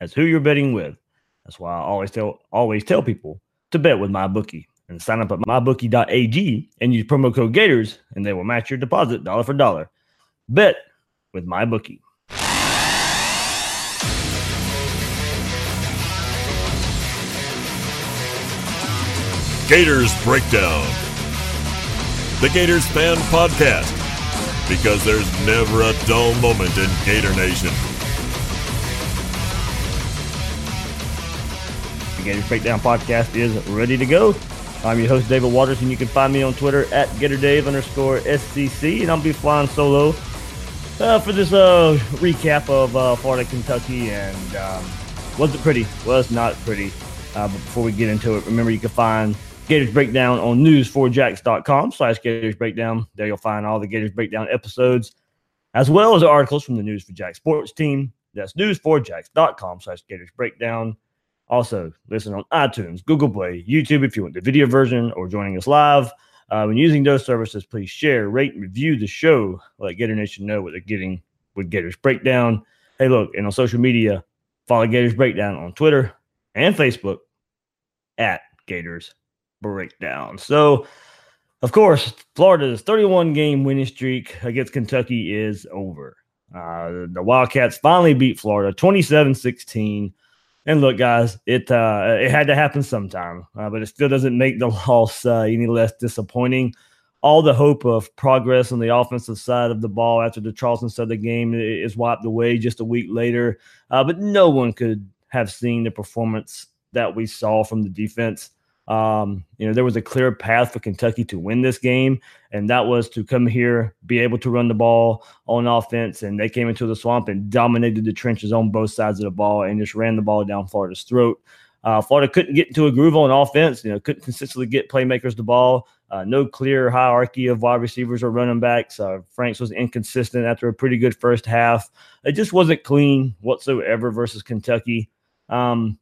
as who you're betting with. That's why I always tell always tell people to bet with MyBookie and sign up at mybookie.ag and use promo code Gators, and they will match your deposit dollar for dollar. Bet with my bookie. Gators Breakdown, the Gators fan podcast, because there's never a dull moment in Gator Nation. Gators Breakdown podcast is ready to go. I'm your host, David Waters, and you can find me on Twitter at GatorDave underscore SCC, and I'll be flying solo uh, for this uh, recap of uh, Florida, Kentucky, and um, was it pretty? Was not pretty. Uh, but before we get into it, remember you can find Gators Breakdown on news4jax.com slash Gators Breakdown. There you'll find all the Gators Breakdown episodes, as well as articles from the News4Jax sports team. That's news4jax.com slash Gators Breakdown. Also, listen on iTunes, Google Play, YouTube if you want the video version or joining us live. Uh, when using those services, please share, rate, and review the show. Let Gator Nation know what they're getting with Gators Breakdown. Hey, look, and on social media, follow Gators Breakdown on Twitter and Facebook at Gators Breakdown. So, of course, Florida's 31 game winning streak against Kentucky is over. Uh, the Wildcats finally beat Florida 27 16. And look, guys, it uh, it had to happen sometime, uh, but it still doesn't make the loss uh, any less disappointing. All the hope of progress on the offensive side of the ball after the Charleston Southern game is wiped away just a week later. Uh, but no one could have seen the performance that we saw from the defense. Um, you know, there was a clear path for Kentucky to win this game, and that was to come here, be able to run the ball on offense. And they came into the swamp and dominated the trenches on both sides of the ball and just ran the ball down Florida's throat. Uh, Florida couldn't get into a groove on offense, you know, couldn't consistently get playmakers the ball. Uh, no clear hierarchy of wide receivers or running backs. Uh, Franks was inconsistent after a pretty good first half. It just wasn't clean whatsoever versus Kentucky. Um,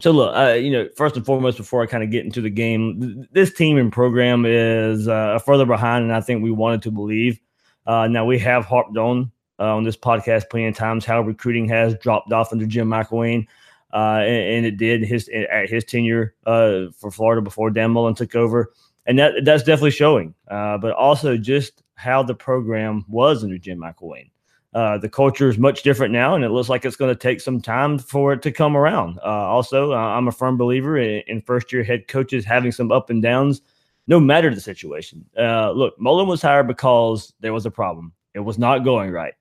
so look, uh, you know, first and foremost, before I kind of get into the game, th- this team and program is uh, further behind than I think we wanted to believe. Uh, now we have harped on uh, on this podcast plenty of times how recruiting has dropped off under Jim McElwain, uh, and, and, it did his at his tenure uh, for Florida before Dan Mullen took over, and that that's definitely showing. but also just how the program was under Jim McElwain. Uh, the culture is much different now, and it looks like it's going to take some time for it to come around. Uh, also, uh, I'm a firm believer in, in, first year head coaches having some up and downs, no matter the situation. Uh, look, Mullen was hired because there was a problem, it was not going right.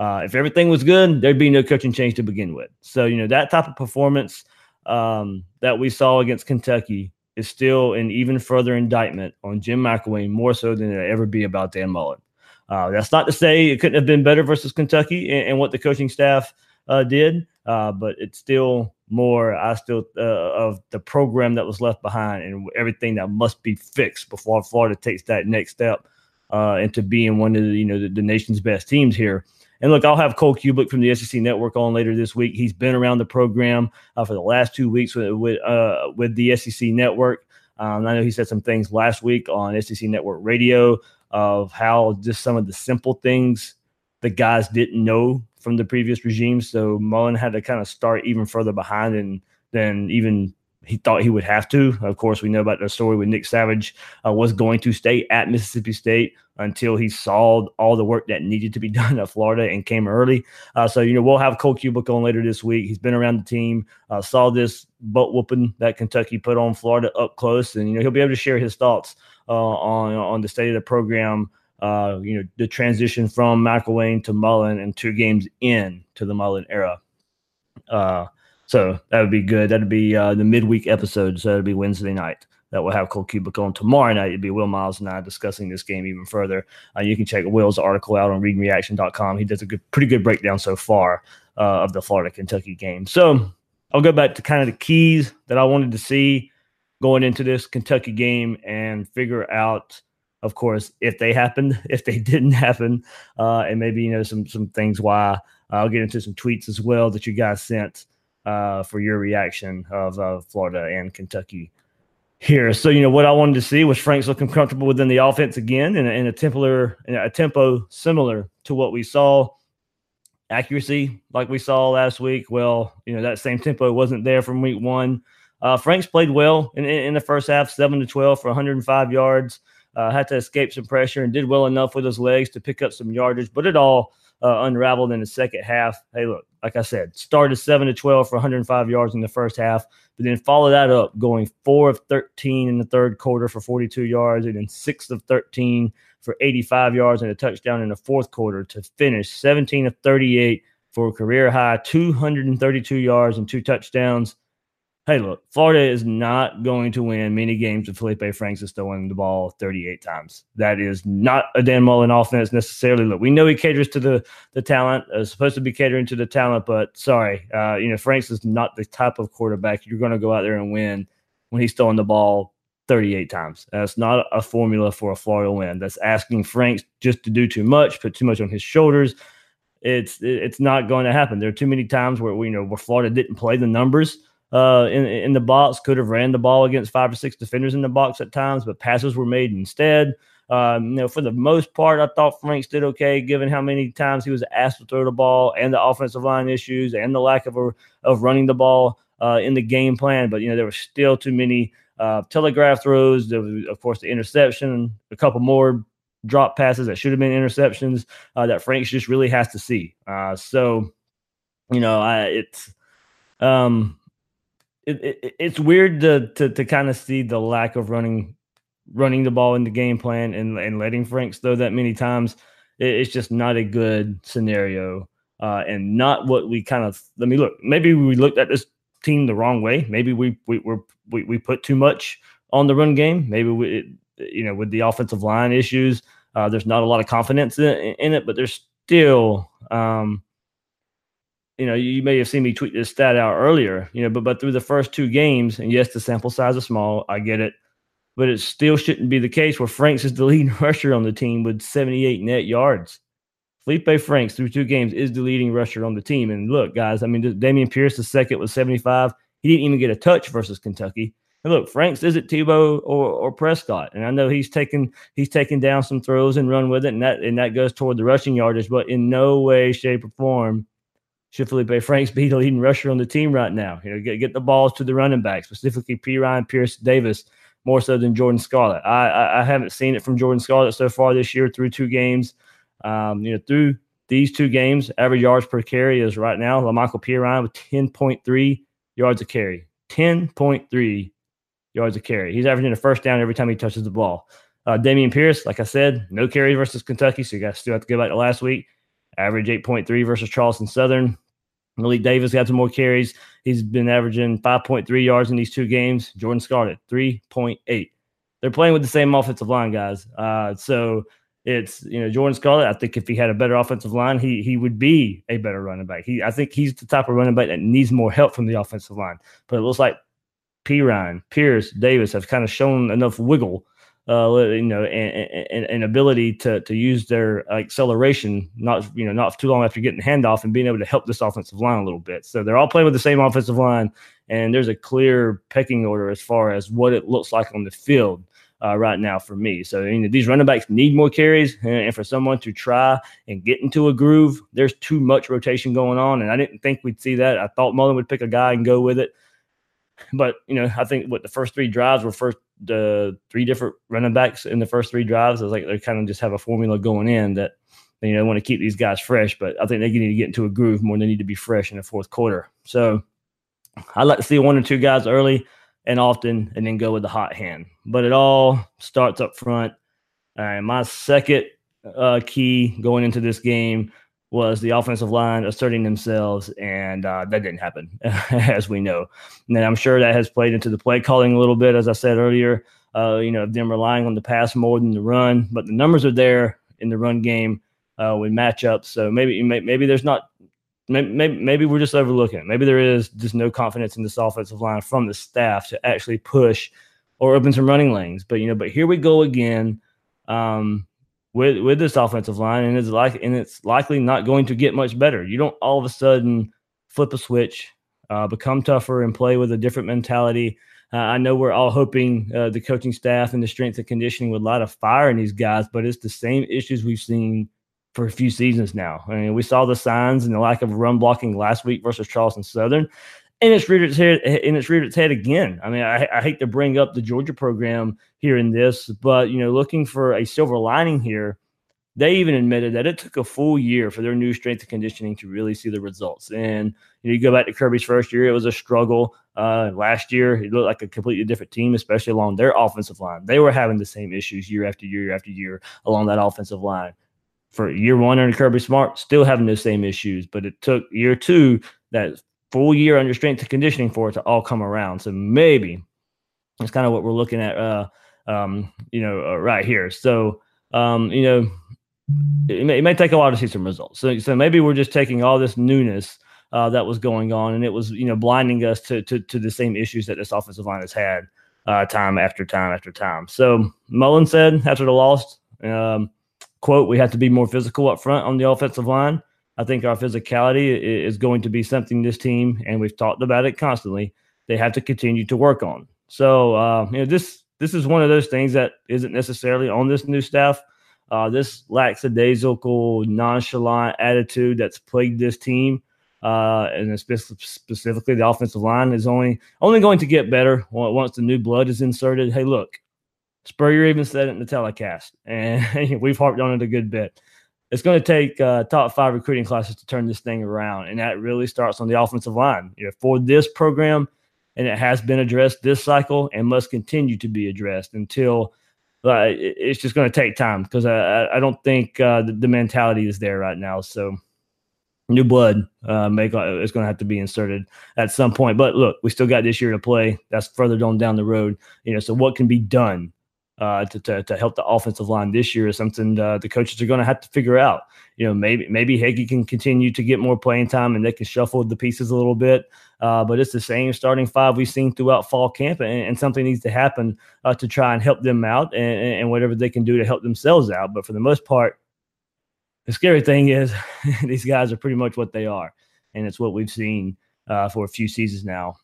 Uh, if everything was good, there'd be no coaching change to begin with. So, you know, that type of performance um, that we saw against Kentucky is still an even further indictment on Jim McElwain, more so than it'll ever be about Dan Mullen. Uh, that's not to say it couldn't have been better versus Kentucky and, and what the coaching staff uh, did, uh, but it's still more. I still uh, of the program that was left behind and everything that must be fixed before Florida takes that next step uh, into being one of the you know the, the, nation's best teams here. And look, I'll have Cole Cubelic from the SEC Network on later this week. He's been around the program uh, for the last two weeks with with, with the SEC Network. Um, I know he said some things last week on SEC Network Radio of how just some of the simple things the guys didn't know from the previous regime. So Mullen had to kind of start even further behind and than even he thought he would have to. Of course, we know about the story with Nick Savage uh, was going to stay at Mississippi State until he saw all the work that needed to be done at Florida and came early. Uh, so, you know, we'll have Cole Cubelic on later this week. He's been around the team, uh, saw this butt whooping that Kentucky put on Florida up close, and, you know, he'll be able to share his thoughts uh, on, on the state of the program. Uh, you know, the transition from McElwain to Mullen and two games in to the Mullen era. So that would be good. That'd be uh, the midweek episode. So it'd be Wednesday night. That we'll have Cole Cubelic on tomorrow night. It'd be Will Miles and I discussing this game even further. Uh, you can check Will's article out on readingreaction.com. He does a good, pretty good breakdown so far uh, of the Florida Kentucky game. So I'll go back to kind of the keys that I wanted to see going into this Kentucky game and figure out, of course, if they happened, if they didn't happen, uh, and maybe you know some some things why. I'll get into some tweets as well that you guys sent uh, for your reaction of uh, Florida and Kentucky here. So, you know, what I wanted to see was Franks looking comfortable within the offense again in a, in a, in a tempo similar to what we saw. Accuracy, like we saw last week, well, you know, that same tempo wasn't there from week one. Uh, Franks played well in, in, the first half, 7 to 12 for 105 yards. Uh, had to escape some pressure and did well enough with his legs to pick up some yardage, but it all uh, unraveled in the second half. Hey, look, like I said, started seven to twelve for 105 yards in the first half, but then follow that up, going four of 13 in the third quarter for 42 yards, and then six of 13 for 85 yards and a touchdown in the fourth quarter to finish 17 of 38 for a career high 232 yards and two touchdowns. Hey, look, Florida is not going to win many games with Felipe Franks is throwing the ball 38 times. That is not a Dan Mullen offense necessarily. Look, we know he caters to the the talent, uh, supposed to be catering to the talent, but sorry, uh, you know, Franks is not the type of quarterback you're going to go out there and win when he's throwing the ball 38 times. That's not a formula for a Florida win. That's asking Franks just to do too much, put too much on his shoulders. It's it's not going to happen. There are too many times where we you know where Florida didn't play the numbers uh, in in the box. Could have ran the ball against five or six defenders in the box at times, but passes were made instead. Um, you know, for the most part, I thought Franks did okay, given how many times he was asked to throw the ball and the offensive line issues and the lack of a, of running the ball uh, in the game plan. But you know, there were still too many uh, telegraph throws. There was, of course, the interception, a couple more drop passes that should have been interceptions uh, that Franks just really has to see. Uh, so, you know, I, it's um, it, it, it's weird to to, to kind of see the lack of running running the ball in the game plan and, and letting Franks throw that many times. It, it's just not a good scenario uh, and not what we kind of. Let me look. Maybe we looked at this team the wrong way. Maybe we we we, we put too much on the run game. Maybe we, you know, with the offensive line issues, uh, there's not a lot of confidence in, in it, but there's still um, you know, you may have seen me tweet this stat out earlier, you know, but but through the first two games, and yes, the sample size is small, I get it, but it still shouldn't be the case where Franks is the leading rusher on the team with 78 net yards. Felipe Franks through two games is the leading rusher on the team. And look, guys, I mean, Dameon Pierce the second was 75. He didn't even get a touch versus Kentucky. And look, Franks isn't Tebow or, or Prescott, and I know he's taken he's taken down some throws and run with it, and that and that goes toward the rushing yardage. But in no way, shape, or form should Felipe Franks be the leading rusher on the team right now? You know, get, get the balls to the running back, specifically Perine Pierce Davis, more so than Jordan Scarlett. I, I, I haven't seen it from Jordan Scarlett so far this year through two games. Um, you know, through these two games, average yards per carry is right now Lamical Perine with 10.3 yards a carry. 10.3 yards a carry. He's averaging a first down every time he touches the ball. Uh, Dameon Pierce, like I said, no carry versus Kentucky, so you guys still have to go back to last week. Average 8.3 versus Charleston Southern. Malik Davis got some more carries. He's been averaging 5.3 yards in these two games. Jordan Scarlett, 3.8. They're playing with the same offensive line, guys. Uh, so it's you know Jordan Scarlett. I think if he had a better offensive line, he he would be a better running back. He I think he's the type of running back that needs more help from the offensive line. But it looks like Perine, Pierce, Davis have kind of shown enough wiggle uh, you know, and, and, and, ability to to use their acceleration, not you know, not too long after getting the handoff and being able to help this offensive line a little bit. So they're all playing with the same offensive line, and there's a clear pecking order as far as what it looks like on the field. Uh, right now for me. So you know, these running backs need more carries, and for someone to try and get into a groove, there's too much rotation going on, and I didn't think we'd see that. I thought Mullen would pick a guy and go with it. but you know, I think what the first three drives were first the three different running backs in the first three drives. It was like they kind of just have a formula going in that you know want to keep these guys fresh. But I think they need to get into a groove more than they need to be fresh in the fourth quarter. So I like to see one or two guys early and often, and then go with the hot hand. But it all starts up front. And my second uh, key going into this game was the offensive line asserting themselves, and uh, that didn't happen, as we know. And I'm sure that has played into the play calling a little bit, as I said earlier. Uh, you know, them relying on the pass more than the run, but the numbers are there in the run game uh, with matchups. So maybe maybe there's not maybe, maybe we're just overlooking it. Maybe there is just no confidence in this offensive line from the staff to actually push or open some running lanes. But you know, but here we go again um, with with this offensive line, and it's like and it's likely not going to get much better. You don't all of a sudden flip a switch, uh, become tougher, and play with a different mentality. Uh, I know we're all hoping uh, the coaching staff and the strength and conditioning would light a fire in these guys, but it's the same issues we've seen for a few seasons now. I mean, we saw the signs and the lack of run blocking last week versus Charleston Southern, and it's reared its head. And it's reared its head again. I mean, I, I hate to bring up the Georgia program here in this, but you know, looking for a silver lining here, they even admitted that it took a full year for their new strength and conditioning to really see the results. And you, know, you go back to Kirby's first year; it was a struggle. Uh, last year, it looked like a completely different team, especially along their offensive line. They were having the same issues year after year after year along that offensive line for year one under Kirby Smart, still having those same issues. But it took year two, that full year under strength and conditioning for it to all come around. So maybe that's kind of what we're looking at, uh, um, you know, uh, right here. So, um, you know, it may, it may, take a while to see some results. So, so maybe we're just taking all this newness uh, that was going on, and it was, you know, blinding us to to, to the same issues that this offensive line has had uh, time after time after time. So Mullen said after the loss. Um, quote, we have to be more physical up front on the offensive line. I think our physicality is going to be something this team, and we've talked about it constantly. They have to continue to work on. So, uh, you know, this this is one of those things that isn't necessarily on this new staff. Uh, this lackadaisical, nonchalant attitude that's plagued this team, uh, and specifically the offensive line, is only only going to get better once the new blood is inserted. Hey, look, Spurrier even said it in the telecast, and we've harped on it a good bit. It's going to take uh, top five recruiting classes to turn this thing around, and that really starts on the offensive line. You know, for this program, and it has been addressed this cycle and must continue to be addressed until uh, it's just going to take time because I, I don't think uh, the, the, mentality is there right now. So new blood uh, make is going to have to be inserted at some point. But look, we still got this year to play. That's further down the road. You know, so what can be done? Uh, to, to, to help the offensive line this year is something uh, the coaches are going to have to figure out. You know, maybe maybe Heggie can continue to get more playing time and they can shuffle the pieces a little bit. Uh, but it's the same starting five we've seen throughout fall camp, and, and something needs to happen uh, to try and help them out and, and whatever they can do to help themselves out. But for the most part, the scary thing is these guys are pretty much what they are, and it's what we've seen uh, for a few seasons now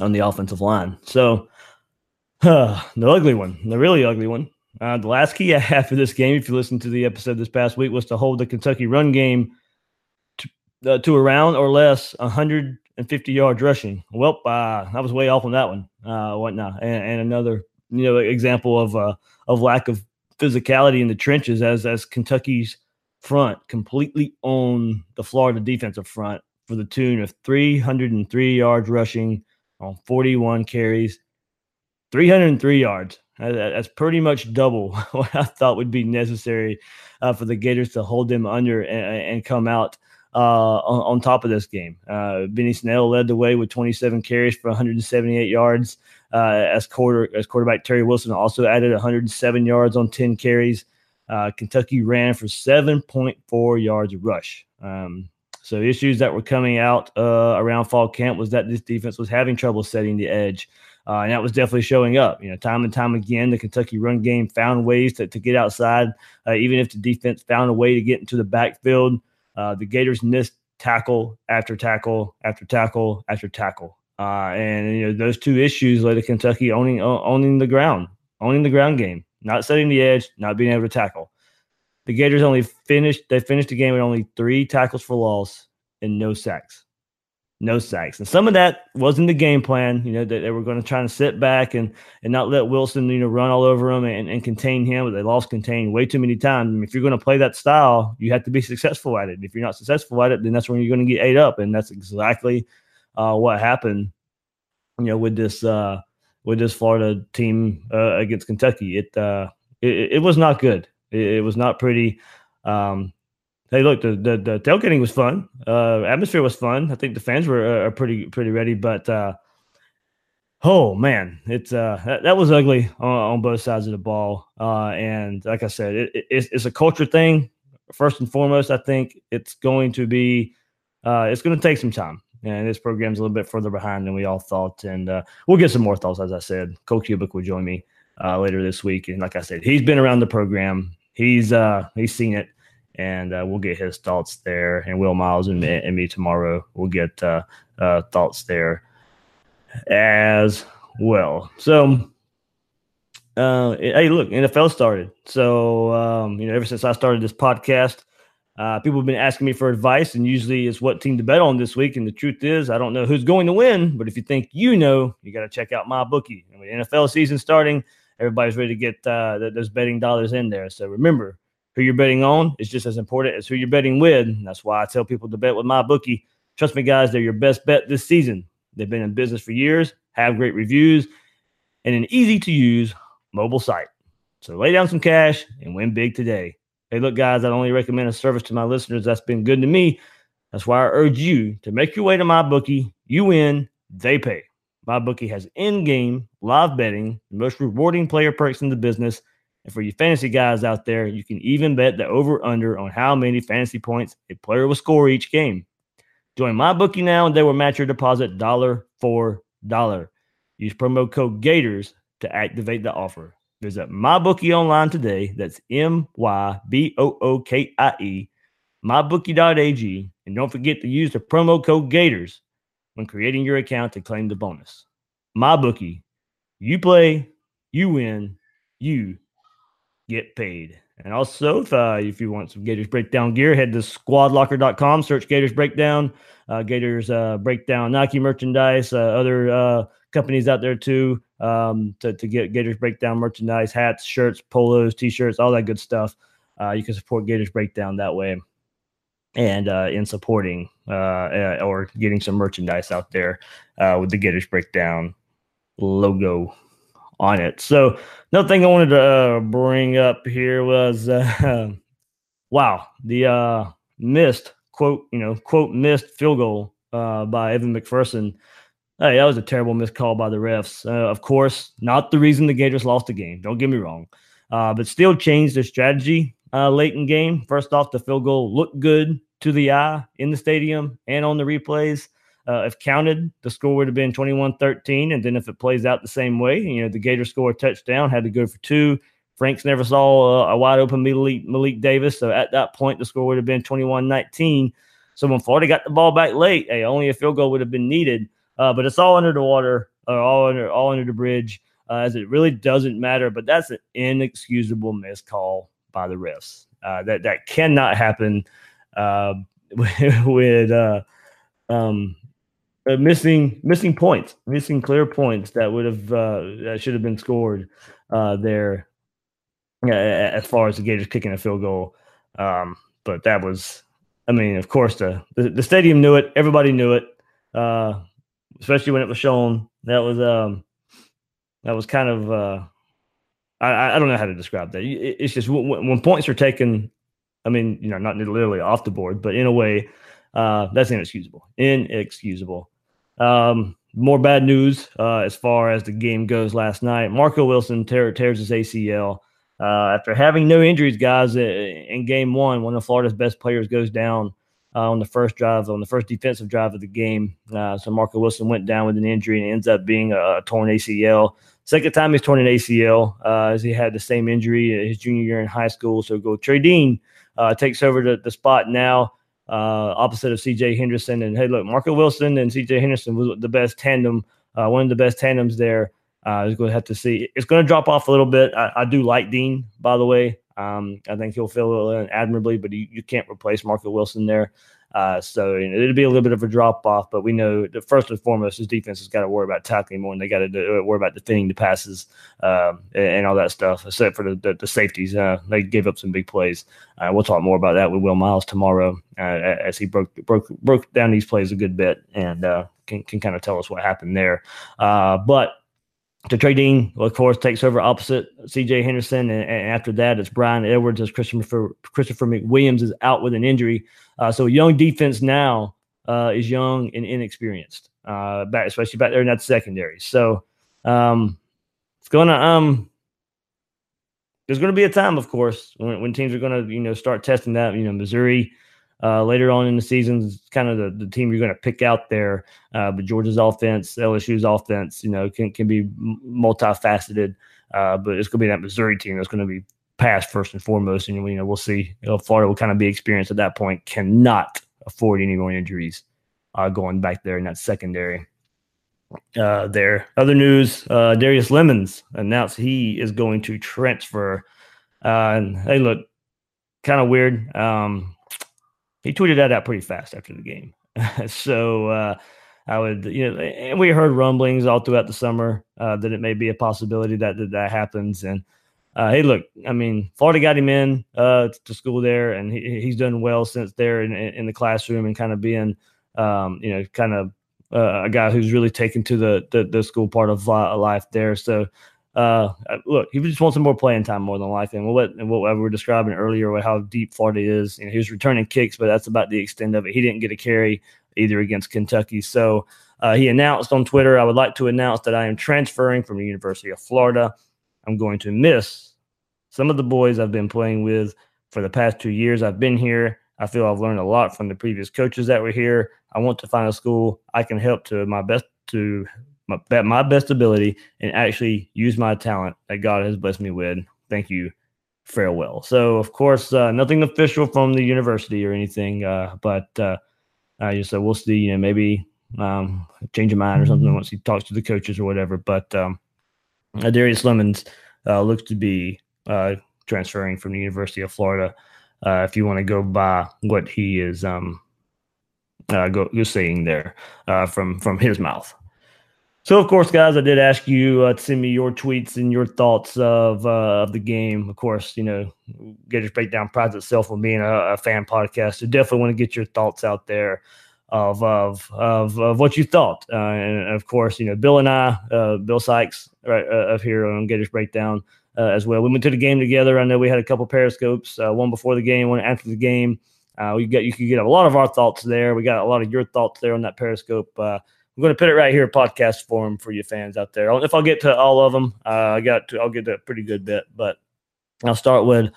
on the offensive line. So the ugly one, the really ugly one. Uh, the last key I have for this game, if you listen to the episode this past week, was to hold the Kentucky run game to, uh, to around or less 150 yards rushing. Well, uh, I was way off on that one. Uh, whatnot, and, and another you know example of uh, of lack of physicality in the trenches as as Kentucky's front completely owned the Florida defensive front for the tune of 303 yards rushing on 41 carries 303 yards. That's pretty much double what I thought would be necessary uh, for the Gators to hold them under and, and come out uh, on, on, top of this game. Uh, Benny Snell led the way with 27 carries for 178 yards. Uh, as quarter as quarterback Terry Wilson also added 107 yards on 10 carries. Uh, Kentucky ran for 7.4 yards rush. Um, so issues that were coming out uh, around fall camp was that this defense was having trouble setting the edge. Uh, and that was definitely showing up. You know, time and time again, the Kentucky run game found ways to, to get outside, uh, even if the defense found a way to get into the backfield. Uh, the Gators missed tackle after tackle after tackle after tackle. Uh, and you know those two issues led to Kentucky owning owning the ground, owning the ground game, not setting the edge, not being able to tackle. The Gators only finished they finished the game with only three tackles for loss and no sacks. No sacks. And some of that wasn't the game plan, you know, that they were going to try to sit back and and not let Wilson, you know, run all over him and, and contain him. But they lost contain way too many times. I mean, if you're going to play that style, you have to be successful at it. If you're not successful at it, then that's when you're going to get ate up. And that's exactly uh, what happened, you know, with this uh, with this Florida team uh, against Kentucky. It, uh, it it was not good. It, it was not pretty. Um, Hey, look, the, the, the tailgating was fun. Uh, atmosphere was fun. I think the fans were uh, pretty pretty ready, but uh, oh man, it's uh, that, that was ugly on, on, both sides of the ball. Uh, and like I said, it, it, it's, it's a culture thing. First and foremost, I think it's going to be uh, it's going to take some time. And this program's a little bit further behind than we all thought. And uh, we'll get some more thoughts, as I said. Cole Cubelic will join me uh, later this week. And like I said, he's been around the program. He's uh, he's seen it and uh, we'll get his thoughts there. And Will Miles and, and me tomorrow will get uh, uh, thoughts there as well. So, uh, hey, look, NFL started. So, um, you know, ever since I started this podcast, uh, people have been asking me for advice, and usually it's what team to bet on this week. And the truth is, I don't know who's going to win, but if you think you know, you got to check out my bookie. I mean, NFL season starting, everybody's ready to get uh, those betting dollars in there. So remember, who you're betting on is just as important as who you're betting with. That's why I tell people to bet with my bookie. Trust me, guys, they're your best bet this season. They've been in business for years, have great reviews, and an easy to use mobile site. So lay down some cash and win big today. Hey, look, guys, I only recommend a service to my listeners that's been good to me. That's why I urge you to make your way to my bookie. You win, they pay. My bookie has in-game live betting, the most rewarding player perks in the business – and for you fantasy guys out there, you can even bet the over under on how many fantasy points a player will score each game. Join my bookie now and they will match your deposit dollar for dollar. Use promo code Gators to activate the offer. Visit my bookie online today. That's M Y B O O K I E, mybookie.ag. And don't forget to use the promo code Gators when creating your account to claim the bonus. My bookie, you play, you win, you get paid. And also, if, uh, if you want some Gators Breakdown gear, head to squadlocker.com, search Gators Breakdown, uh, Gators uh, Breakdown Nike merchandise, uh, other uh, companies out there too um, to, to get Gators Breakdown merchandise, hats, shirts, polos, t shirts, all that good stuff. Uh, you can support Gators Breakdown that way. And in supporting or getting some merchandise out there with the Gators Breakdown logo on it. So another thing I wanted to uh, bring up here was, uh, wow, the uh, missed quote, you know, quote missed field goal uh, by Evan McPherson. Hey, that was a terrible missed call by the refs. Uh, of course, not the reason the Gators lost the game. Don't get me wrong, uh, but still changed their strategy late in game. First off, the field goal looked good to the eye in the stadium and on the replays. Uh, if counted, the score would have been 21 13. And then if it plays out the same way, you know, the Gators score a touchdown, had to go for two. Franks never saw uh, a wide open Malik, Malik Davis. So at that point, the score would have been 21 19. So when Florida got the ball back late, hey, only a field goal would have been needed. Uh, but it's all under the water, or all under all under the bridge, uh, as it really doesn't matter. But that's an inexcusable missed call by the refs. Uh, that that cannot happen with um, uh, missing missing points, missing clear points that would have uh, that should have been scored uh, there. Uh, as far as the Gators kicking a field goal, um, but that was, I mean, of course the, the, the stadium knew it, everybody knew it, uh, especially when it was shown. That was um, that was kind of uh, I I don't know how to describe that. It's just when, when points are taken, I mean, you know, not literally off the board, but in a way. Uh, that's inexcusable. Inexcusable. Um, more bad news uh, as far as the game goes last night. Marco Wilson tear, tears his ACL uh, after having no injuries, guys. In game one, one of Florida's best players goes down uh, on the first drive, on the first defensive drive of the game. Uh, so Marco Wilson went down with an injury and ends up being a, torn ACL. Second time he's torn an ACL uh, as he had the same injury his junior year in high school. So go Trey Dean uh, takes over the, the spot now uh, opposite of CJ Henderson. And hey, look, Marco Wilson and CJ Henderson was the best tandem, uh, one of the best tandems there. Uh, is going to have to see. It's going to drop off a little bit. I, I do like Dean, by the way. Um, I think he'll fill in admirably, but you, you can't replace Marco Wilson there. Uh, so you know, it'll be a little bit of a drop off, but we know that first and foremost, his defense has got to worry about tackling more, and they got to worry about defending the passes um, and, and, all that stuff. Except for the, the, the safeties, uh, they gave up some big plays. Uh, we'll talk more about that with Will Miles tomorrow uh, as he broke broke broke down these plays a good bit and uh, can can kind of tell us what happened there. but Uh, but Dean, of course, takes over opposite C.J. Henderson, and, and, after that, it's Brian Edwards as Christopher Christopher McWilliams is out with an injury. Uh, so young defense now uh, is young and inexperienced, uh, back especially back there in that secondary. So um, it's gonna um, there's gonna be a time, of course, when, when teams are gonna you know start testing that. You know, Missouri uh, later on in the season is kind of the, the team you're going to pick out there. Uh, but Georgia's offense, LSU's offense, you know, can can be multifaceted. Uh, but it's going to be that Missouri team that's going to be pass first and foremost. And you know, we'll see. You know, Florida will kind of be experienced at that point. Cannot afford any more injuries uh, going back there in that secondary. Uh, there. Other news: uh, Darius Lemons announced he is going to transfer. Uh, and hey, look, kind of weird. Um, he tweeted that out pretty fast after the game. so uh, I would, you know, and we heard rumblings all throughout the summer uh, that it may be a possibility that that, that happens. And uh, hey, look, I mean, Florida got him in uh, to school there, and he, he's done well since there in, in the classroom and kind of being, um, you know, kind of uh, a guy who's really taken to the, the, the school part of life there. So uh, look, he just wants some more playing time more than likely. And what, and what we were describing earlier with how deep Florida is, you know, he was returning kicks, but that's about the extent of it. He didn't get a carry either against Kentucky. So uh, he announced on Twitter, I would like to announce that I am transferring from the University of Florida. I'm going to miss some of the boys I've been playing with for the past two years I've been here. I feel I've learned a lot from the previous coaches that were here. I want to find a school I can help to my best to my, at my best ability and actually use my talent that God has blessed me with. Thank you. Farewell. So, of course, uh, nothing official from the university or anything, uh, but uh, uh, so we'll see. You know, maybe um, change of mind or something once he talks to the coaches or whatever. But um, uh, Darius Lemons uh, looks to be uh, transferring from the University of Florida. Uh, if you want to go by what he is um, uh, go, go saying there uh, from from his mouth. So, of course, guys, I did ask you uh, to send me your tweets and your thoughts of uh, of the game. Of course, you know, Gators Breakdown prides itself on being a, a, fan podcast. So, definitely want to get your thoughts out there of of of, of what you thought. Uh, and of course, you know, Bill and I, uh, Bill Sykes, right uh, up here on Gators Breakdown as well. We went to the game together. I know we had a couple periscopes, one before the game, one after the game. we got you could get a lot of our thoughts there. We got a lot of your thoughts there on that periscope I'm going to put it right here, podcast form for you fans out there. If I'll get to all of them, uh, I got to, I'll get to a pretty good bit, but I'll start with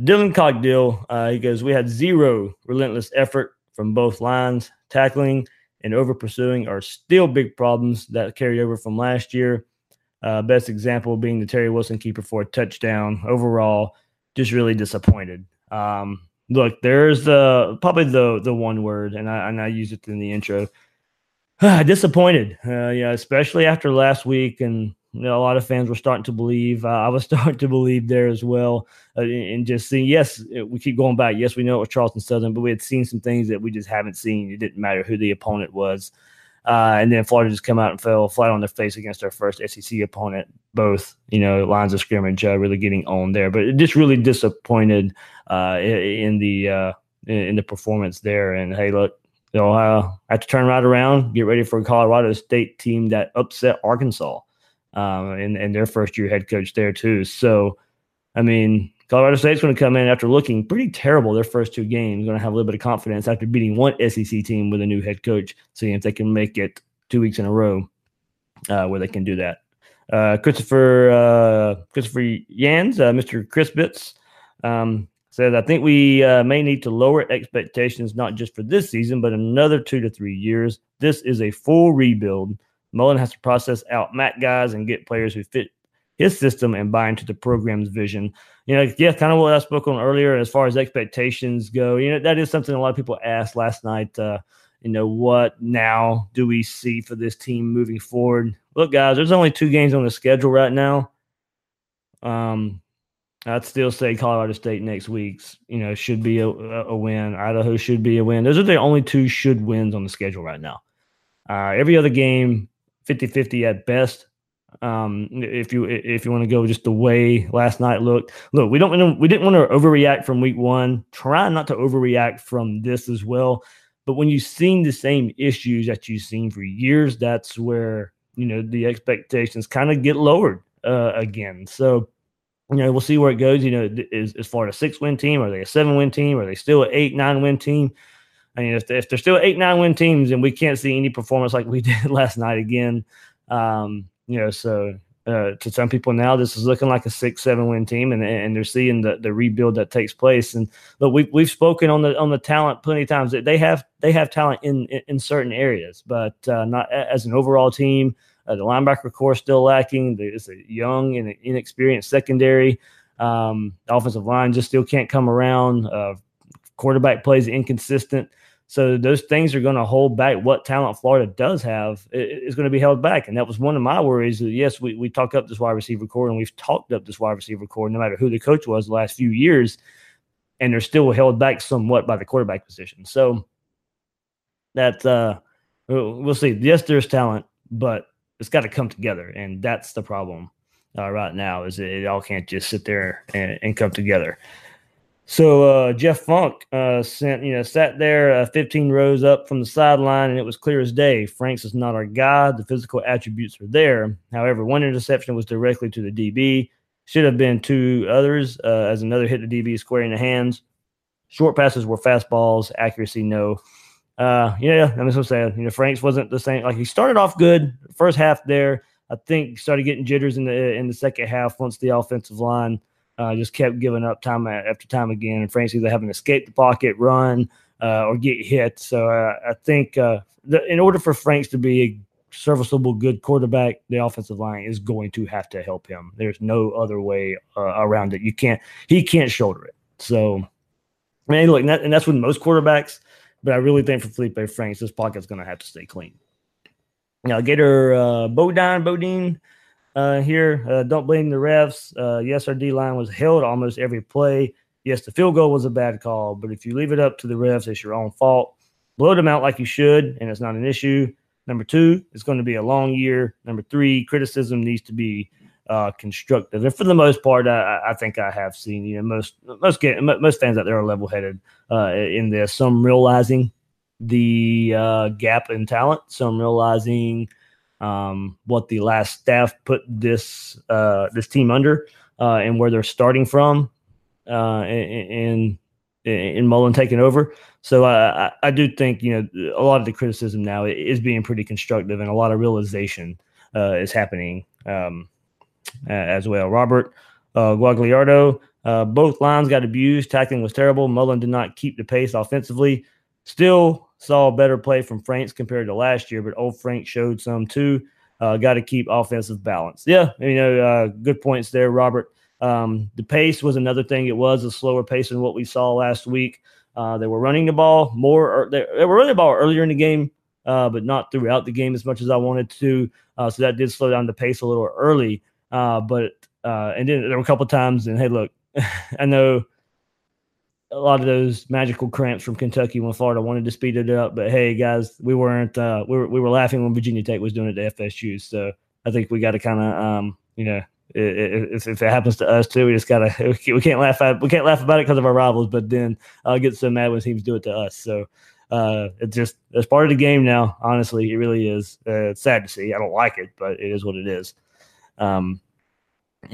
Dylan Cockdill. Uh, he goes, We had zero relentless effort from both lines. Tackling and over pursuing are still big problems that carry over from last year. Uh, best example being the Terry Wilson keeper for a touchdown. Overall, just really disappointed. Um, look, there's the probably the the one word, and I and I use it in the intro disappointed. Uh, yeah, especially after last week, and you know, a lot of fans were starting to believe. Uh, I was starting to believe there as well, uh, and just seeing. Yes, we keep going back. Yes, we know it was Charleston Southern, but we had seen some things that we just haven't seen. It didn't matter who the opponent was. Uh, and then Florida just come out and fell flat on their face against their first SEC opponent. Both, you know, lines of scrimmage uh, really getting owned there, but just really disappointed uh, in the uh, in the performance there. And hey, look, they'll uh, have to turn right around, get ready for a Colorado State team that upset Arkansas um, and, and their first year head coach there, too. So, I mean, Colorado State's going to come in after looking pretty terrible their first two games, going to have a little bit of confidence after beating one SEC team with a new head coach, seeing if they can make it two weeks in a row uh, where they can do that. Uh, Christopher uh, Christopher Yans, uh, Mr. Chris Bitts, um, says, I think we uh, may need to lower expectations, not just for this season, but another two to three years. This is a full rebuild. Mullen has to process out MAC guys and get players who fit his system and buy into the program's vision. You know, yeah, kind of what I spoke on earlier as far as expectations go. You know, that is something a lot of people asked last night. Uh, you know, what now do we see for this team moving forward? Look, guys, there's only two games on the schedule right now. Um, I'd still say Colorado State next week's, you know, should be a, a win. Idaho should be a win. Those are the only two should wins on the schedule right now. Uh, every other game, 50-50 at best. Um, if you if you want to go just the way last night looked, look, we don't we didn't want to overreact from week one. Try not to overreact from this as well. But when you've seen the same issues that you've seen for years, that's where you know the expectations kind of get lowered uh, again. So you know we'll see where it goes. You know, is is Florida a six win team? Are they a seven win team? Are they still an eight nine win team? I mean, if, if they're still eight nine win teams and we can't see any performance like we did last night again, um, you know, so uh, to some people now, this is looking like a six, seven win team, and and they're seeing the, the rebuild that takes place. And look, we've we've spoken on the on the talent plenty of times. They have they have talent in in, in certain areas, but uh, not as an overall team. Uh, the linebacker core still lacking. It's a young and inexperienced secondary. Um, offensive line just still can't come around. Uh, quarterback plays inconsistent. So those things are going to hold back what talent Florida does have is going to be held back. And that was one of my worries. Yes, we, we talked up this wide receiver core and we've talked up this wide receiver core no matter who the coach was the last few years. And they're still held back somewhat by the quarterback position. So that uh, we'll see. Yes, there's talent, but it's got to come together. And that's the problem uh, right now is it all can't just sit there and, and come together. So uh, Jeff Funk uh, sent, you know, sat there uh, 15 rows up from the sideline, and it was clear as day. Franks is not our guy. The physical attributes are there. However, one interception was directly to the DB. Should have been two others, uh, as another hit the DB square in the hands. Short passes were fastballs. Accuracy, no. Uh, yeah, I'm just saying, you know, Franks wasn't the same. Like he started off good, first half there. I think started getting jitters in the in the second half once the offensive line – uh, just kept giving up time after time again. And Franks either having to escape the pocket, run, uh, or get hit. So uh, I think uh, the, in order for Franks to be a serviceable, good quarterback, the offensive line is going to have to help him. There's no other way uh, around it. You can't. He can't shoulder it. So, I mean, look, and, that, and that's with most quarterbacks. But I really think for Felipe Franks, this pocket's going to have to stay clean. Now, Gator uh, Bodine, Bodine uh, here. Uh, don't blame the refs. Uh, yes, our D line was held almost every play. Yes, the field goal was a bad call, but if you leave it up to the refs, it's your own fault. Blow them out like you should, and it's not an issue. Number two, it's going to be a long year. Number three, criticism needs to be uh, constructive. And for the most part, I, I, think I have seen you know most most most fans out there are level headed uh, in this. Some realizing the uh, gap in talent, some realizing um, what the last staff put this uh, this team under uh, and where they're starting from uh, in, in Mullen taking over. So I, I do think you know a lot of the criticism now is being pretty constructive and a lot of realization uh, is happening um, as well. Robert uh, Guagliardo, uh, both lines got abused. Tackling was terrible. Mullen did not keep the pace offensively. Still saw better play from Franks compared to last year, but old Frank showed some too. Uh, Got to keep offensive balance. Yeah, you know, uh, good points there, Robert. Um, the pace was another thing. It was a slower pace than what we saw last week. Uh, they were running the ball more. They, they, were running the ball earlier in the game, uh, but not throughout the game as much as I wanted to. Uh, so that did slow down the pace a little early. Uh, but and then there were a couple times, and hey, look, I know a lot of those magical cramps from Kentucky when Florida wanted to speed it up. But hey, guys, we weren't uh, we were we were laughing when Virginia Tech was doing it to FSU. So I think we got to kind of um, you know if, if it happens to us too, we just gotta we can't laugh at we can't laugh about it because of our rivals, but then I'll get so mad when teams do it to us. So uh, it's just it's part of the game now. Honestly, it really is. Uh, it's sad to see. I don't like it, but it is what it is. Um,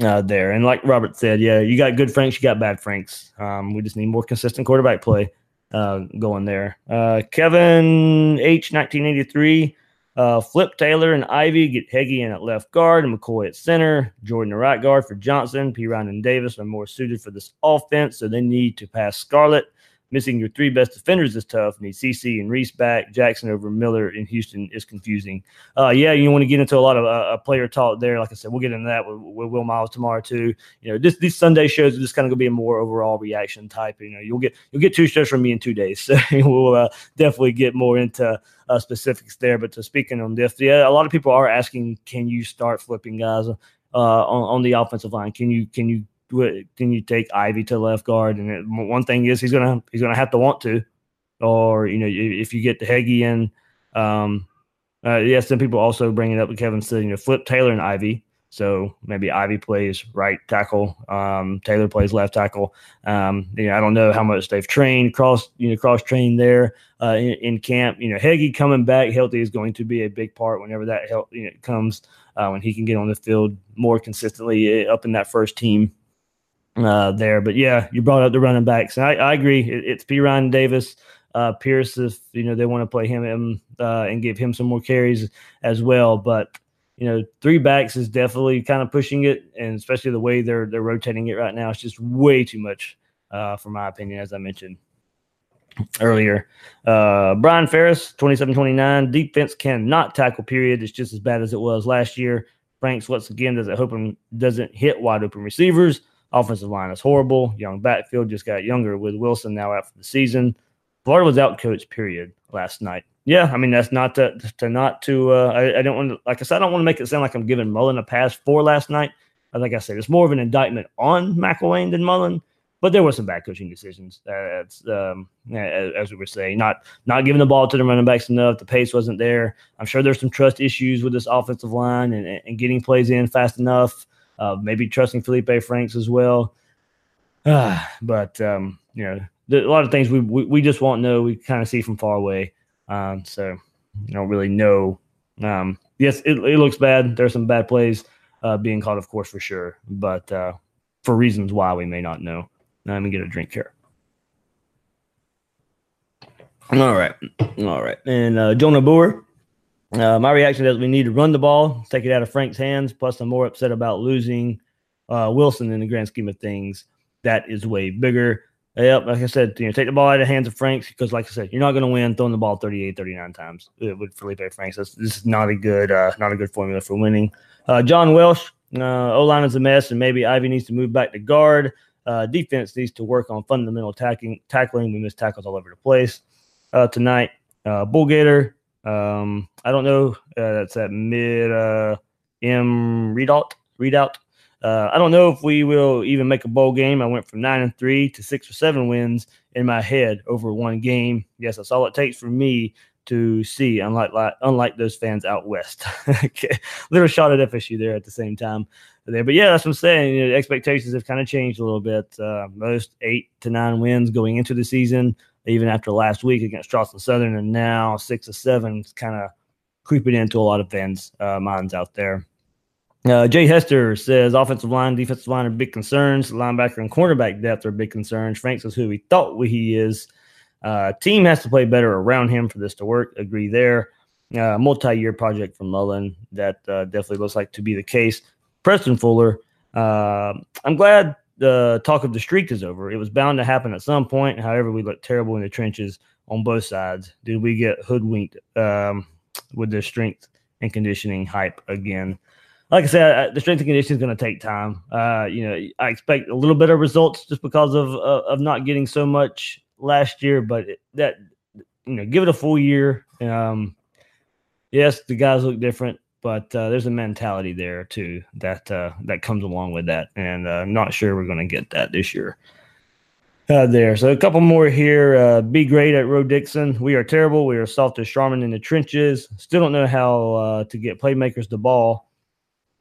uh, there. And like Robert said, yeah, you got good Franks, you got bad Franks. Um, we just need more consistent quarterback play uh, going there. Uh, Kevin H, 1983. Uh, Flip Taylor and Ivey get Heggie in at left guard and McCoy at center. Jordan at right guard for Johnson. Perine and Davis are more suited for this offense, so they need to pass Scarlett. Missing your three best defenders is tough. Need CC and Reese back. Jackson over Miller in Houston is confusing. Uh, yeah, you want to get into a lot of uh, player talk there. Like I said, we'll get into that with, with Will Miles tomorrow too. You know, this these Sunday shows are just kind of gonna be a more overall reaction type. You know, you'll get you'll get two shows from me in two days, so we'll uh, definitely get more into uh, specifics there. But to speaking on this, yeah, a lot of people are asking, can you start flipping guys uh, on, on the offensive line? Can you can you can you take Ivey to left guard? And it, one thing is he's gonna he's gonna have to want to, or you know if you get the Heggie in, um, uh, yes, some people also bring it up with Kevin said you know flip Taylor and Ivey. So maybe Ivey plays right tackle, um, Taylor plays left tackle. Um, you know, I don't know how much they've trained cross, you know, cross trained there uh, in, in, camp. You know, Heggie coming back healthy is going to be a big part whenever that help you know comes uh, when he can get on the field more consistently uh, up in that first team uh, there. But yeah, you brought up the running backs, and I, I agree. It, it's Perine Davis. Uh, Pierce, if you know they want to play him uh, and give him some more carries as well, but you know, three backs is definitely kind of pushing it, and especially the way they're they're rotating it right now, it's just way too much, uh, for my opinion, as I mentioned earlier. Uh, Brian Ferris, 27-29, defense cannot tackle. Period. It's just as bad as it was last year. Franks once again doesn't hope hoping doesn't hit wide open receivers. Offensive line is horrible. Young backfield just got younger with Wilson now after the season. Florida was out coached. Period. Last night. Yeah, I mean that's not to to not to. Uh, I, I don't want to like I said. I don't want to make it sound like I'm giving Mullen a pass for last night. Like I said, it's more of an indictment on McElwain than Mullen. But there were some bad coaching decisions. That's um, as, as, we were saying, not not giving the ball to the running backs enough. The pace wasn't there. I'm sure there's some trust issues with this offensive line and, and getting plays in fast enough. Uh, maybe trusting Felipe Franks as well. Uh, but um, you know, a lot of things we, we, we just won't know. We kind of see from far away. Um, so I don't really know. Um, yes, it, it, looks bad. There's some bad plays uh, being called, of course, for sure, but uh, for reasons why we may not know. Let me get a drink here. All right, all right. And uh, Jonah Boer, uh, my reaction is we need to run the ball, take it out of Franks' hands. Plus, I'm more upset about losing uh, Wilson in the grand scheme of things. That is way bigger. Yep, like I said, you know, take the ball out of the hands of Franks because, like I said, you're not going to win throwing the ball 38, 39 times with Felipe Franks. That's, this is not a good, uh, not a good formula for winning. Uh, John Welsh, uh, O line is a mess, and maybe Ivey needs to move back to guard. Uh, defense needs to work on fundamental tackling. Tackling, we miss tackles all over the place uh, tonight. Uh, Bullgator, um, I don't know. Uh, that's at mid uh, M readout. Readout. Uh, I don't know if we will even make a bowl game. I went from nine and three to six or seven wins in my head over one game. Yes, that's all it takes for me to see. Unlike like, unlike those fans out west, okay. little shot at FSU there at the same time there. But yeah, that's what I'm saying. You know, expectations have kind of changed a little bit. Uh, most eight to nine wins going into the season, even after last week against Charleston Southern, and now six or seven, kind of creeping into a lot of fans' uh, minds out there. Uh, Jay Hester says offensive line, defensive line are big concerns. Linebacker and cornerback depth are big concerns. Franks is who we thought he is. Uh, team has to play better around him for this to work. Agree there. Uh, multi-year project from Mullen that uh, definitely looks like to be the case. Preston Fuller, uh, I'm glad the talk of the streak is over. It was bound to happen at some point. However, we looked terrible in the trenches on both sides. Did we get hoodwinked um, with the strength and conditioning hype again? like I said, the strength and conditioning is going to take time. Uh, you know, I expect a little bit of results just because of uh, of not getting so much last year, but that you know, give it a full year. Um, yes, the guys look different, but uh, there's a mentality there too that uh, that comes along with that, and uh, I'm not sure we're going to get that this year. Uh, there. So a couple more here. Uh, be great at Roe Dixon. We are terrible. We are soft as Charmin in the trenches. Still don't know how uh, to get playmakers the ball.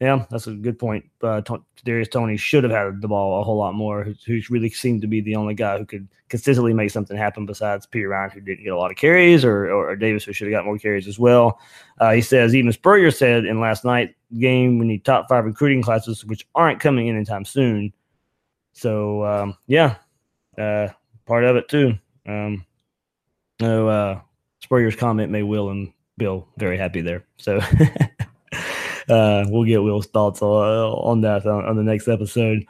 Yeah, that's a good point. Uh, Darius Toney should have had the ball a whole lot more. Who, who, really seemed to be the only guy who could consistently make something happen besides Perine, who didn't get a lot of carries, or, or, Davis, who should have got more carries as well. Uh, he says even Spurrier said in last night's game we need top five recruiting classes, which aren't coming in anytime soon. So um, yeah, uh, part of it too. Um, so uh, Spurrier's comment may Will and Bill very happy there. So. uh, we'll get Will's thoughts on, on that on, on, the next episode.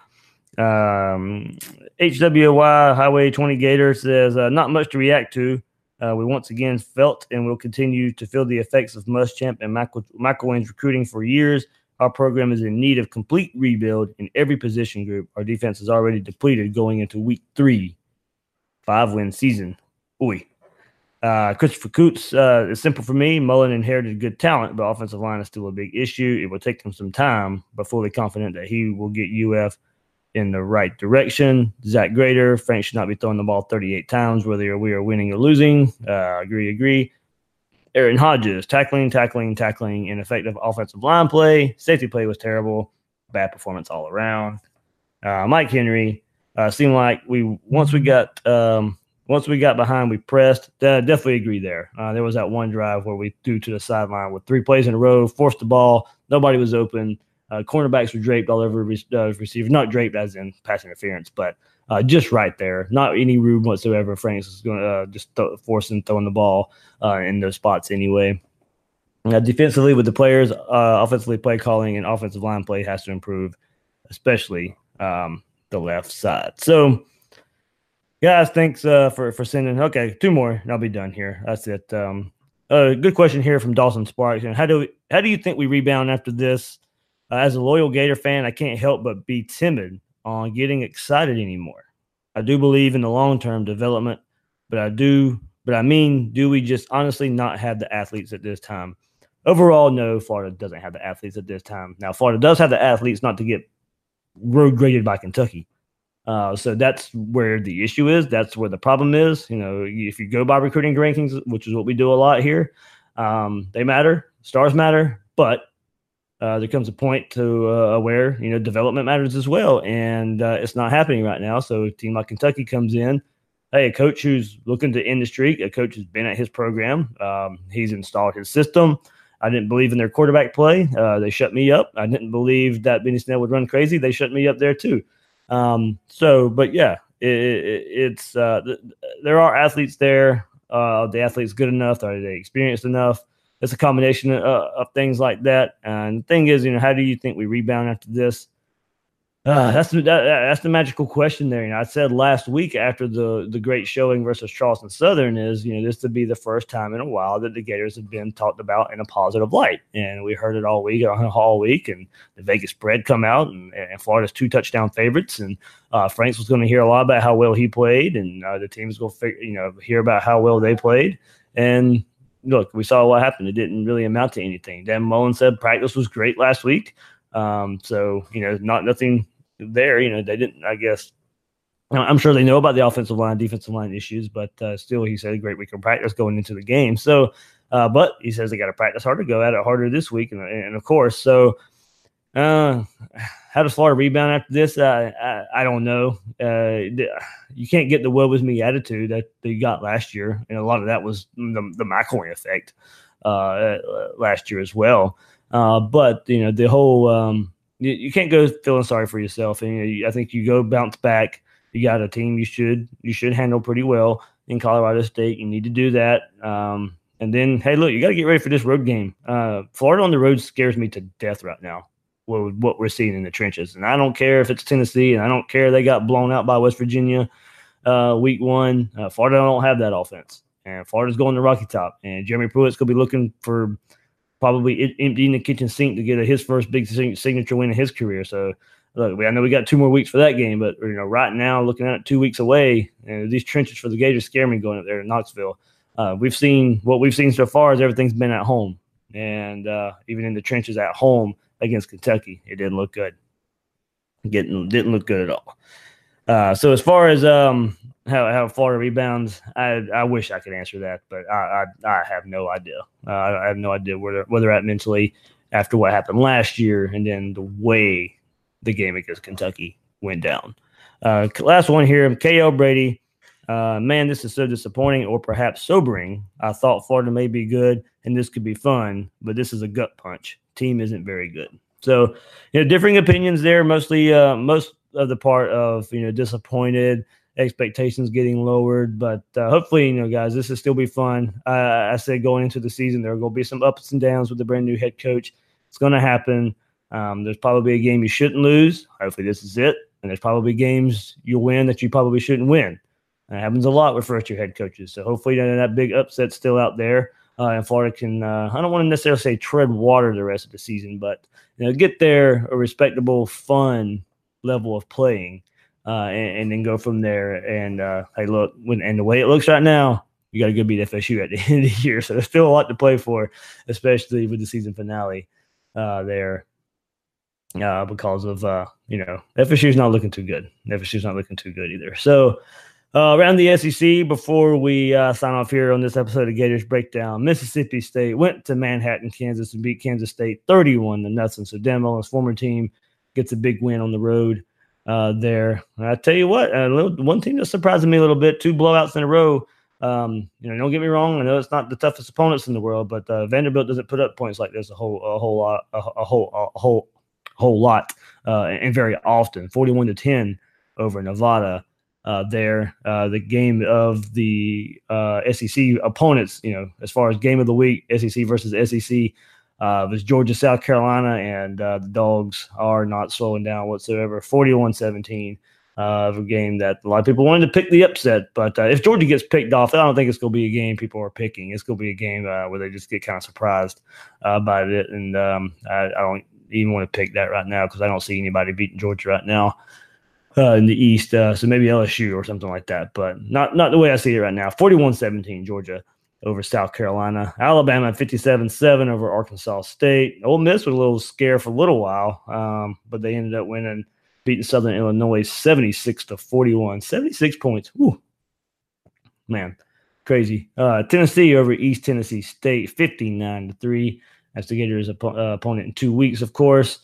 Um, HWY Highway 20 Gator says, uh, not much to react to. Uh, we once again felt and will continue to feel the effects of Muschamp and Michael, McElwain's recruiting for years. Our program is in need of complete rebuild in every position group. Our defense is already depleted going into week three, five win season. Oi. Uh, Christopher Coots, uh, simple for me. Mullen inherited good talent, but offensive line is still a big issue. It will take them some time, but fully confident that he will get UF in the right direction. Zach Grader, Frank should not be throwing the ball 38 times, whether we are winning or losing. Uh, agree, agree. Aaron Hodges, tackling, tackling, tackling, ineffective offensive line play. Safety play was terrible. Bad performance all around. Uh, Mike Henry uh, seemed like we once we got um, once we got behind, we pressed. Uh, definitely agree there. Uh, there was that one drive where we threw to the sideline with three plays in a row, forced the ball. Nobody was open. Uh, cornerbacks were draped all over uh, receivers, not draped as in pass interference, but uh, just right there. Not any room whatsoever. Franks was going to uh, just th- him throwing the ball uh, in those spots anyway. Uh, defensively, with the players, offensively, play calling and offensive line play has to improve, especially um, the left side. So, guys, thanks for for sending. Okay, two more, and I'll be done here. That's it. Um, good question here from Dawson Sparks. And how do we, how do you think we rebound after this? uh, as a loyal Gator fan, I can't help but be timid on getting excited anymore. I do believe in the long term development, but I do, but I mean, do we just honestly not have the athletes at this time? Overall, no, Florida doesn't have the athletes at this time. Now, Florida does have the athletes not to get road graded by Kentucky. Uh, so that's where the issue is. That's where the problem is. You know, if you go by recruiting rankings, which is what we do a lot here, um, they matter. Stars matter, but uh, there comes a point to uh, where you know development matters as well, and uh, it's not happening right now. So a team like Kentucky comes in, hey, a coach who's looking to end the a coach who's been at his program, um, he's installed his system. I didn't believe in their quarterback play. Uh, they shut me up. I didn't believe that Benny Snell would run crazy. They shut me up there too. Um, so, but yeah, it, it, it's uh, th- there are athletes there. Uh, the athletes good enough? Are they experienced enough? it's a combination of, of, things like that. And the thing is, you know, how do you think we rebound after this? Uh, that's the that, that's the magical question there. You know, I said last week after the the great showing versus Charleston Southern is you know this would be the first time in a while that the Gators have been talked about in a positive light, and we heard it all week, all week, and the Vegas spread come out, and, and Florida's two touchdown favorites, and uh, Franks was going to hear a lot about how well he played, and uh, the team's going to you know hear about how well they played, and look, we saw what happened. It didn't really amount to anything. Dan Mullen said practice was great last week. Um, so you know, not nothing there. You know, they didn't. I guess I'm sure they know about the offensive line, defensive line issues, but uh, still, he said a great week of practice going into the game. So, uh, but he says they got to practice harder, go at it harder this week, and, and of course, so uh, how does Florida rebound after this? Uh, I, I don't know. Uh, you can't get the "woe was me" attitude that they got last year, and a lot of that was the, the McElwain effect uh, last year as well. Uh, but you know, the whole um, you, you, can't go feeling sorry for yourself, and you know, I think you go bounce back. You got a team you should you should handle pretty well in Colorado State. You need to do that. Um, and then, hey, look, you got to get ready for this road game. Uh, Florida on the road scares me to death right now what, what we're seeing in the trenches. And I don't care if it's Tennessee, and I don't care they got blown out by West Virginia uh, week one. Uh, Florida don't have that offense, and Florida's going to Rocky Top, and Jeremy Pruitt's to be looking for probably emptying the kitchen sink to get a, his first big signature win in his career. So. Look, I know we got two more weeks for that game, but you know, right now, looking at it two weeks away, and these trenches for the Gators scare me going up there in Knoxville. Uh, we've seen what we've seen so far is everything's been at home, and uh, even in the trenches at home, against Kentucky. It didn't look good. Getting didn't look good at all. Uh, so as far as um, how how Florida rebounds, I I wish I could answer that, but I I, I have no idea. Uh, I have no idea where they're, where they're at mentally after what happened last year, and then the way the game against Kentucky went down. Uh, last one here, KL Brady. Uh, man, this is so disappointing, or perhaps sobering. I thought Florida may be good and this could be fun, but this is a gut punch team isn't very good. So, you know, differing opinions there. Mostly, uh, most of the part of you know disappointed, expectations getting lowered. But uh, hopefully, you know, guys, this will still be fun. Uh, I said going into the season, there are going to be some ups and downs with the brand new head coach. It's going to happen. Um, there's probably a game you shouldn't lose. Hopefully, this is it. And there's probably games you win that you probably shouldn't win. That happens a lot with first year head coaches. So hopefully, that, that big upset's still out there uh, and Florida can uh, I don't want to necessarily say tread water the rest of the season, but you know get there a respectable, fun level of playing, uh, and, and, then go from there. And uh, hey, look, when, and the way it looks right now, you got to go beat FSU at the end of the year, so there's still a lot to play for, especially with the season finale uh, there. uh, because of uh, you know FSU's not looking too good. FSU's not looking too good either. So uh, around the SEC, before we uh, sign off here on this episode of Gators Breakdown, Mississippi State went to Manhattan, Kansas, and beat Kansas State 31 to nothing. So Dan Mullen's former team gets a big win on the road uh, there. I tell you what, little, one team that surprised me a little bit, two blowouts in a row. Um, you know, don't get me wrong. I know it's not the toughest opponents in the world, but uh, Vanderbilt doesn't put up points like this a whole, a whole lot, a, a whole, a whole, whole lot, uh, and very often. Forty-one to ten over Nevada uh, there. Uh, the game of the uh, SEC opponents, you know, as far as game of the week, SEC versus SEC, uh, was Georgia, South Carolina, and uh, the Dogs are not slowing down whatsoever. 41 17 uh, of a game that a lot of people wanted to pick the upset. But uh, if Georgia gets picked off, I don't think it's going to be a game people are picking. It's going to be a game uh, where they just get kind of surprised uh, by it. And um, I, I don't even want to pick that right now because I don't see anybody beating Georgia right now uh, in the East. So maybe LSU or something like that, but not not the way I see it right now. 41-17 Georgia over South Carolina. Alabama 57-7 over Arkansas State. Ole Miss was a little scare for a little while, um, but they ended up winning, beating Southern Illinois 76 to 41. 76 points. Whew. Man, crazy. Uh, Tennessee over East Tennessee State 59 to 3. That's the Gators' op- uh, opponent in two weeks, of course.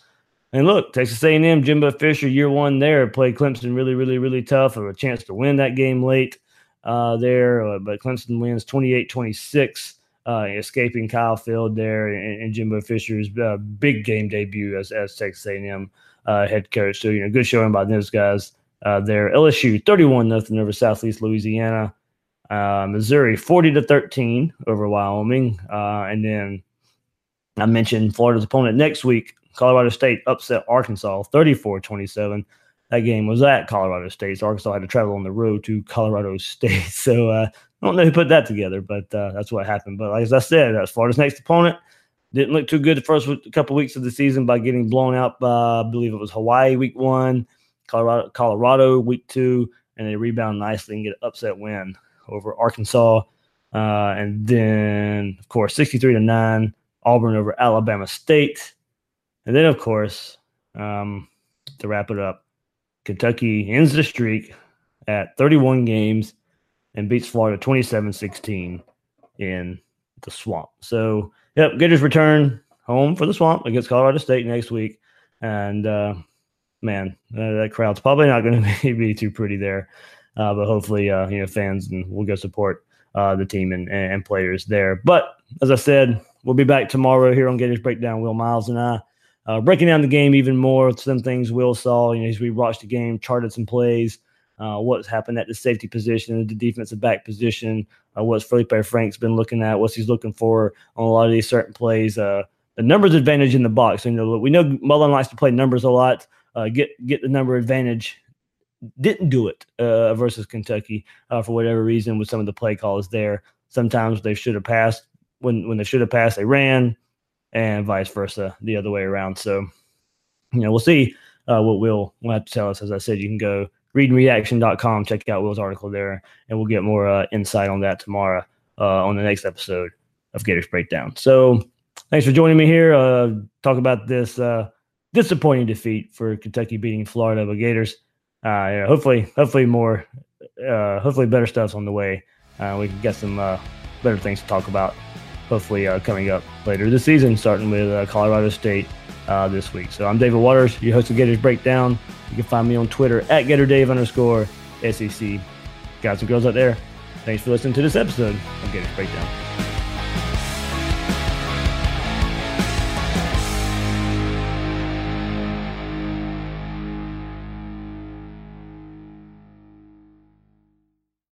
And look, Texas A&M, Jimbo Fisher, year one there, played Clemson really, really, really tough. Have a chance to win that game late uh, there, uh, but Clemson wins 28-26, uh, escaping Kyle Field there and, and Jimbo Fisher's uh, big game debut as, as Texas A&M uh, head coach. So, you know, good showing by those guys uh, there. LSU 31 nothing over Southeast Louisiana. Missouri 40 to 13 over Wyoming. and then I mentioned Florida's opponent next week, Colorado State upset Arkansas 34 27. That game was at Colorado State. So Arkansas had to travel on the road to Colorado State. So uh, I don't know who put that together, but uh, that's what happened. But like, as I said, that's Florida's next opponent. Didn't look too good the first couple weeks of the season by getting blown out by, I believe it was Hawaii week one, Colorado, Colorado week two, and they rebound nicely and get an upset win over Arkansas. Uh, and then, of course, 63 to 9, Auburn over Alabama State. And then, of course, um, to wrap it up, Kentucky ends the streak at 31 games and beats Florida 27 16 in the swamp. So, yep, Gators return home for the swamp against Colorado State next week. And, uh, man, uh, that crowd's probably not going to be too pretty there. Uh, but hopefully, uh, you know, fans and we'll go support uh, the team and, and players there. But as I said, we'll be back tomorrow here on Gators Breakdown. Will Miles and I uh, breaking down the game even more. Some things Will saw, you know, as we watched the game, charted some plays, uh, what's happened at the safety position, the defensive back position, uh, what's Felipe Franks been looking at, what's he's looking for on a lot of these certain plays. Uh, the numbers advantage in the box. You know, we know Mullen likes to play numbers a lot. Uh, get get the number advantage. Didn't do it uh, versus Kentucky for whatever reason with some of the play calls there. Sometimes they should have passed when when they should have passed. They ran and vice versa the other way around. So, you know, we'll see uh, what Will will have to tell us. As I said, you can go readreaction.com, check out Will's article there, and we'll get more uh, insight on that tomorrow uh, on the next episode of Gators Breakdown. So, thanks for joining me here. Uh, talk about this uh, disappointing defeat for Kentucky beating Florida, but Gators. Uh, hopefully, hopefully more, hopefully better stuff's on the way. we can get some better things to talk about hopefully uh, coming up later this season, starting with uh, Colorado State uh, this week. So I'm David Waters, your host of Gators Breakdown. You can find me on Twitter at GatorDave underscore SEC. Guys and girls out there, thanks for listening to this episode of Gators Breakdown.